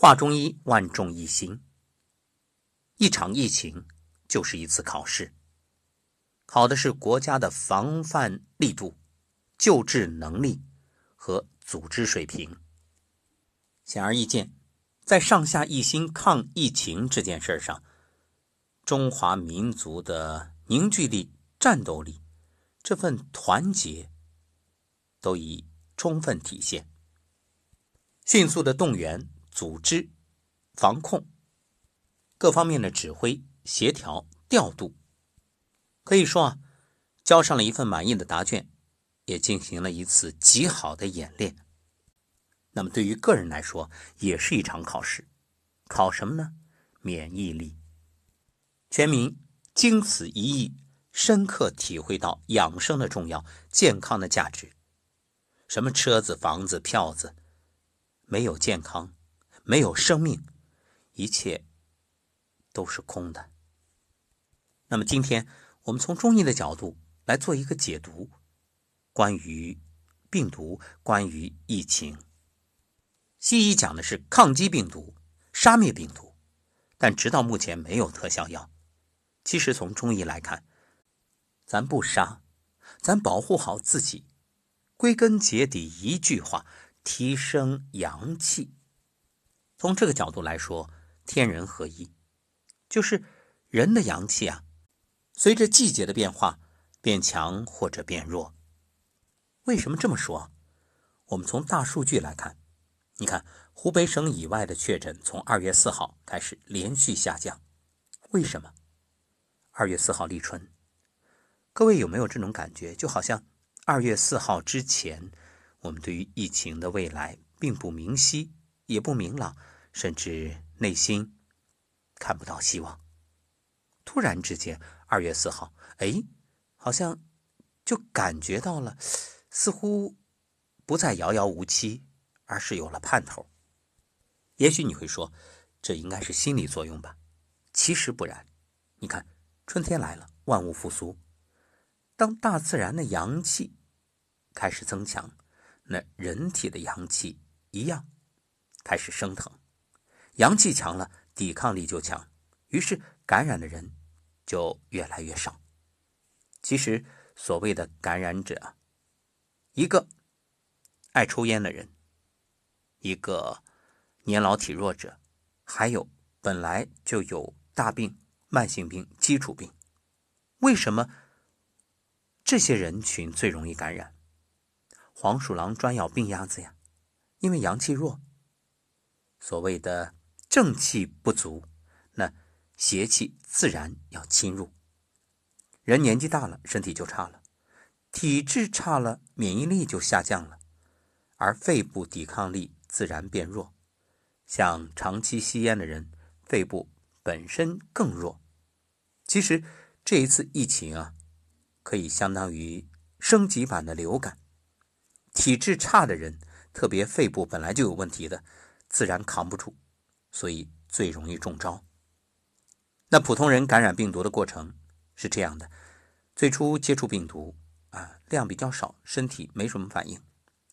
话中医，万众一心。一场疫情就是一次考试，考的是国家的防范力度、救治能力和组织水平。显而易见，在上下一心抗疫情这件事上，中华民族的凝聚力、战斗力、这份团结，都已充分体现。迅速的动员。组织、防控各方面的指挥、协调、调度，可以说啊，交上了一份满意的答卷，也进行了一次极好的演练。那么对于个人来说，也是一场考试，考什么呢？免疫力。全民经此一役，深刻体会到养生的重要、健康的价值。什么车子、房子、票子，没有健康。没有生命，一切都是空的。那么，今天我们从中医的角度来做一个解读，关于病毒，关于疫情。西医讲的是抗击病毒、杀灭病毒，但直到目前没有特效药。其实从中医来看，咱不杀，咱保护好自己。归根结底一句话：提升阳气。从这个角度来说，天人合一，就是人的阳气啊，随着季节的变化变强或者变弱。为什么这么说？我们从大数据来看，你看湖北省以外的确诊从二月四号开始连续下降，为什么？二月四号立春，各位有没有这种感觉？就好像二月四号之前，我们对于疫情的未来并不明晰。也不明朗，甚至内心看不到希望。突然之间，二月四号，哎，好像就感觉到了，似乎不再遥遥无期，而是有了盼头。也许你会说，这应该是心理作用吧？其实不然。你看，春天来了，万物复苏。当大自然的阳气开始增强，那人体的阳气一样。开始升腾，阳气强了，抵抗力就强，于是感染的人就越来越少。其实所谓的感染者，一个爱抽烟的人，一个年老体弱者，还有本来就有大病、慢性病、基础病。为什么这些人群最容易感染？黄鼠狼专咬病鸭子呀，因为阳气弱。所谓的正气不足，那邪气自然要侵入。人年纪大了，身体就差了，体质差了，免疫力就下降了，而肺部抵抗力自然变弱。像长期吸烟的人，肺部本身更弱。其实这一次疫情啊，可以相当于升级版的流感。体质差的人，特别肺部本来就有问题的。自然扛不住，所以最容易中招。那普通人感染病毒的过程是这样的：最初接触病毒啊，量比较少，身体没什么反应，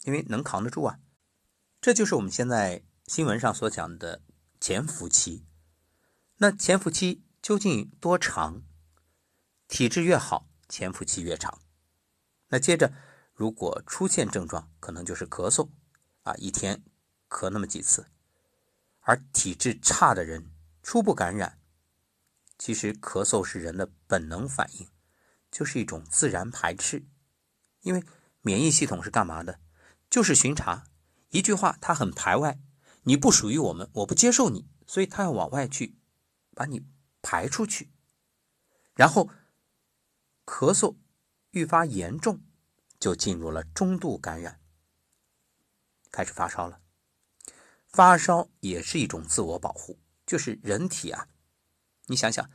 因为能扛得住啊。这就是我们现在新闻上所讲的潜伏期。那潜伏期究竟多长？体质越好，潜伏期越长。那接着，如果出现症状，可能就是咳嗽啊，一天。咳那么几次，而体质差的人初步感染，其实咳嗽是人的本能反应，就是一种自然排斥。因为免疫系统是干嘛的？就是巡查。一句话，它很排外，你不属于我们，我不接受你，所以它要往外去，把你排出去。然后咳嗽愈发严重，就进入了中度感染，开始发烧了。发烧也是一种自我保护，就是人体啊，你想想，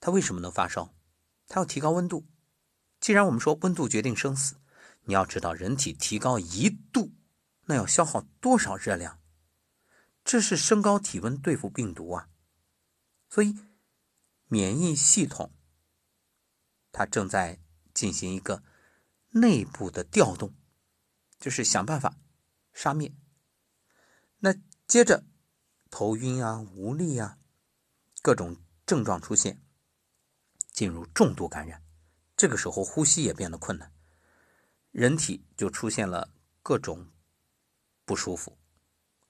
它为什么能发烧？它要提高温度。既然我们说温度决定生死，你要知道人体提高一度，那要消耗多少热量？这是升高体温对付病毒啊。所以，免疫系统它正在进行一个内部的调动，就是想办法杀灭。接着，头晕啊、无力啊，各种症状出现，进入重度感染。这个时候呼吸也变得困难，人体就出现了各种不舒服，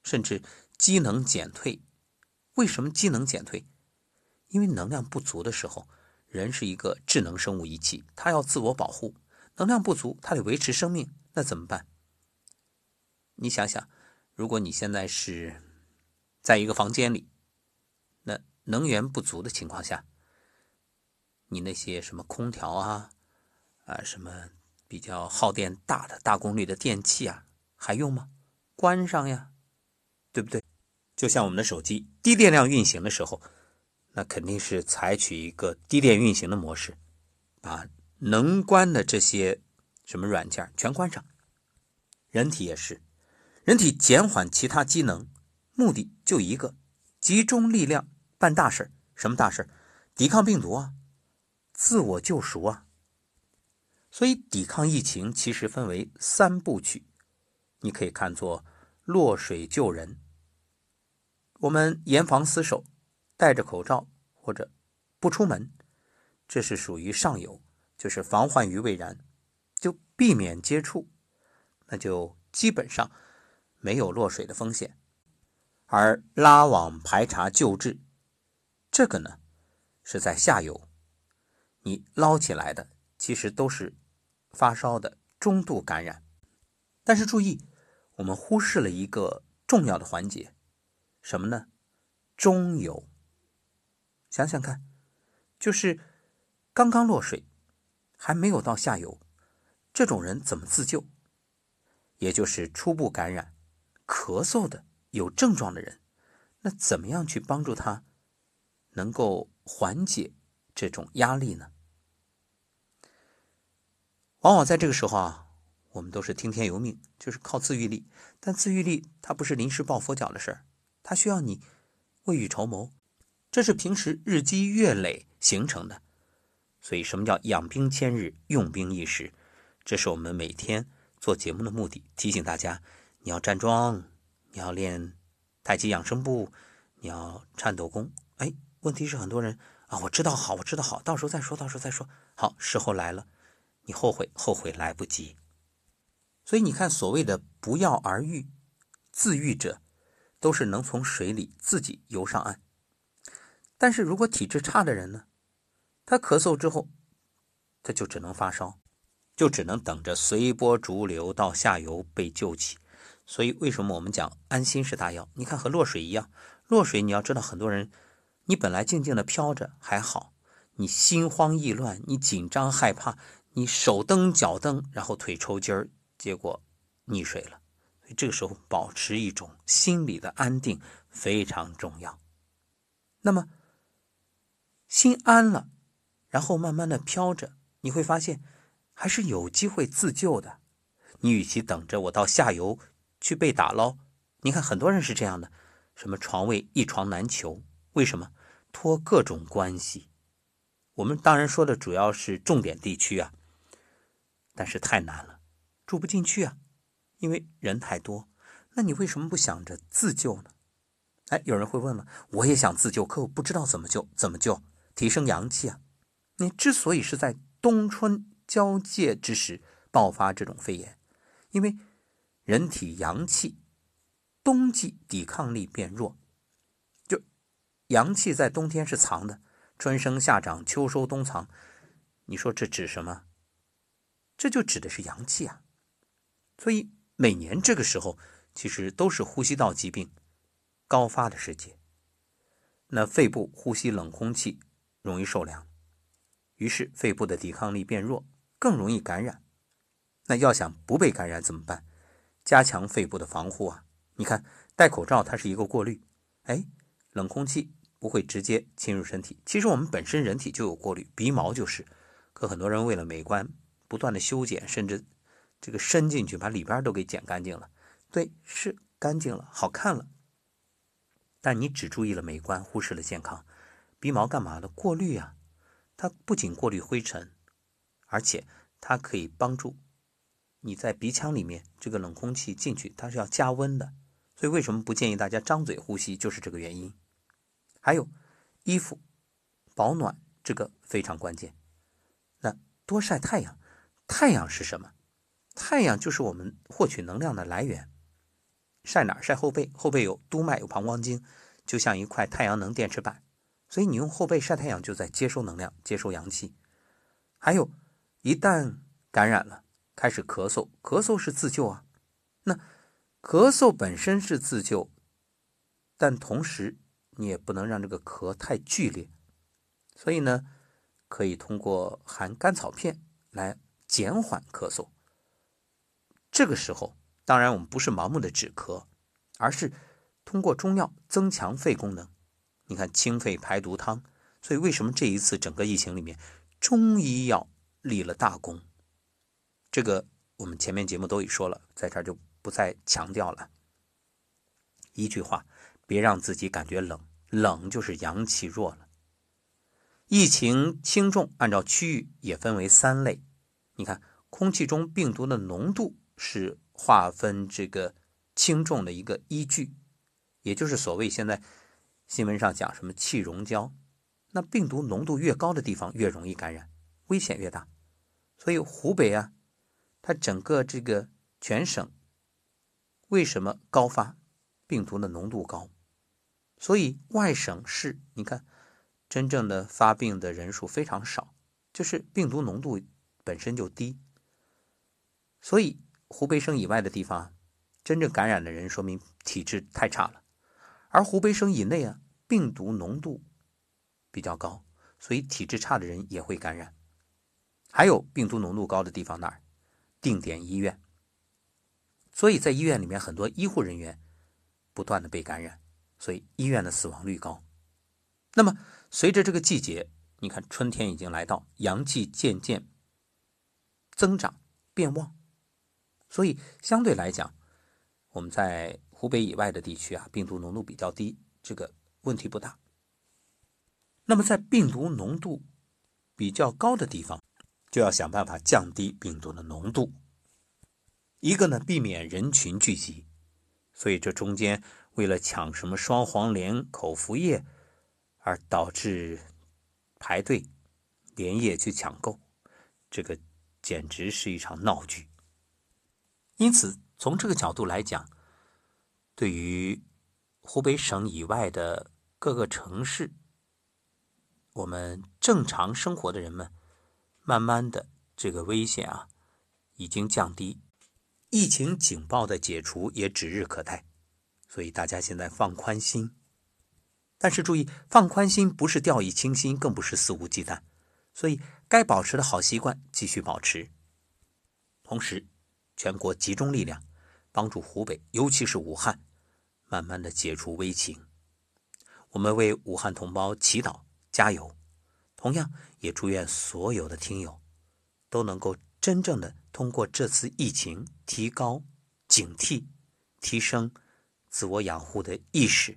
甚至机能减退。为什么机能减退？因为能量不足的时候，人是一个智能生物仪器，它要自我保护。能量不足，它得维持生命，那怎么办？你想想，如果你现在是在一个房间里，那能源不足的情况下。你那些什么空调啊，啊，什么比较耗电大的大功率的电器啊，还用吗？关上呀，对不对？就像我们的手机低电量运行的时候，那肯定是采取一个低电运行的模式，把能关的这些什么软件全关上。人体也是，人体减缓其他机能，目的就一个：集中力量办大事什么大事抵抗病毒啊！自我救赎啊！所以抵抗疫情其实分为三部曲，你可以看作落水救人。我们严防死守，戴着口罩或者不出门，这是属于上游，就是防患于未然，就避免接触，那就基本上没有落水的风险。而拉网排查救治，这个呢是在下游。你捞起来的其实都是发烧的中度感染，但是注意，我们忽视了一个重要的环节，什么呢？中游。想想看，就是刚刚落水，还没有到下游，这种人怎么自救？也就是初步感染、咳嗽的有症状的人，那怎么样去帮助他能够缓解？这种压力呢，往往在这个时候啊，我们都是听天由命，就是靠自愈力。但自愈力它不是临时抱佛脚的事儿，它需要你未雨绸缪，这是平时日积月累形成的。所以，什么叫养兵千日，用兵一时？这是我们每天做节目的目的，提醒大家：你要站桩，你要练太极养生步，你要颤抖功。哎，问题是很多人。啊，我知道好，我知道好，到时候再说，到时候再说。好，时候来了，你后悔，后悔来不及。所以你看，所谓的不药而愈、自愈者，都是能从水里自己游上岸。但是如果体质差的人呢，他咳嗽之后，他就只能发烧，就只能等着随波逐流到下游被救起。所以为什么我们讲安心是大药？你看和落水一样，落水你要知道，很多人。你本来静静的飘着还好，你心慌意乱，你紧张害怕，你手蹬脚蹬，然后腿抽筋儿，结果溺水了。所以这个时候保持一种心理的安定非常重要。那么心安了，然后慢慢的飘着，你会发现还是有机会自救的。你与其等着我到下游去被打捞，你看很多人是这样的，什么床位一床难求，为什么？托各种关系，我们当然说的主要是重点地区啊，但是太难了，住不进去啊，因为人太多。那你为什么不想着自救呢？哎，有人会问了，我也想自救，可我不知道怎么救，怎么救？提升阳气啊！你之所以是在冬春交界之时爆发这种肺炎，因为人体阳气冬季抵抗力变弱。就阳气在冬天是藏的，春生夏长，秋收冬藏。你说这指什么？这就指的是阳气啊。所以每年这个时候，其实都是呼吸道疾病高发的时节。那肺部呼吸冷空气容易受凉，于是肺部的抵抗力变弱，更容易感染。那要想不被感染怎么办？加强肺部的防护啊！你看戴口罩，它是一个过滤，哎，冷空气。不会直接侵入身体。其实我们本身人体就有过滤，鼻毛就是。可很多人为了美观，不断的修剪，甚至这个伸进去把里边都给剪干净了。对，是干净了，好看了。但你只注意了美观，忽视了健康。鼻毛干嘛的？过滤啊！它不仅过滤灰尘，而且它可以帮助你在鼻腔里面这个冷空气进去，它是要加温的。所以为什么不建议大家张嘴呼吸，就是这个原因。还有衣服保暖，这个非常关键。那多晒太阳，太阳是什么？太阳就是我们获取能量的来源。晒哪儿？晒后背，后背有督脉，有膀胱经，就像一块太阳能电池板。所以你用后背晒太阳，就在接收能量，接收阳气。还有，一旦感染了，开始咳嗽，咳嗽是自救啊。那咳嗽本身是自救，但同时你也不能让这个咳太剧烈，所以呢，可以通过含甘草片来减缓咳嗽。这个时候，当然我们不是盲目的止咳，而是通过中药增强肺功能。你看清肺排毒汤，所以为什么这一次整个疫情里面，中医药立了大功？这个我们前面节目都已说了，在这儿就。不再强调了。一句话，别让自己感觉冷，冷就是阳气弱了。疫情轻重按照区域也分为三类。你看，空气中病毒的浓度是划分这个轻重的一个依据，也就是所谓现在新闻上讲什么气溶胶。那病毒浓度越高的地方越容易感染，危险越大。所以湖北啊，它整个这个全省。为什么高发？病毒的浓度高，所以外省市你看，真正的发病的人数非常少，就是病毒浓度本身就低。所以湖北省以外的地方，真正感染的人说明体质太差了，而湖北省以内啊，病毒浓度比较高，所以体质差的人也会感染。还有病毒浓度高的地方哪儿？定点医院。所以在医院里面，很多医护人员不断的被感染，所以医院的死亡率高。那么随着这个季节，你看春天已经来到，阳气渐渐增长变旺，所以相对来讲，我们在湖北以外的地区啊，病毒浓度比较低，这个问题不大。那么在病毒浓度比较高的地方，就要想办法降低病毒的浓度。一个呢，避免人群聚集，所以这中间为了抢什么双黄连口服液，而导致排队连夜去抢购，这个简直是一场闹剧。因此，从这个角度来讲，对于湖北省以外的各个城市，我们正常生活的人们，慢慢的这个危险啊，已经降低。疫情警报的解除也指日可待，所以大家现在放宽心。但是注意，放宽心不是掉以轻心，更不是肆无忌惮。所以该保持的好习惯继续保持。同时，全国集中力量，帮助湖北，尤其是武汉，慢慢的解除危情。我们为武汉同胞祈祷，加油！同样，也祝愿所有的听友都能够真正的。通过这次疫情，提高警惕，提升自我养护的意识。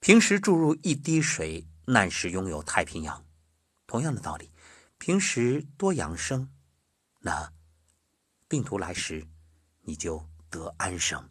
平时注入一滴水，难时拥有太平洋。同样的道理，平时多养生，那病毒来时，你就得安生。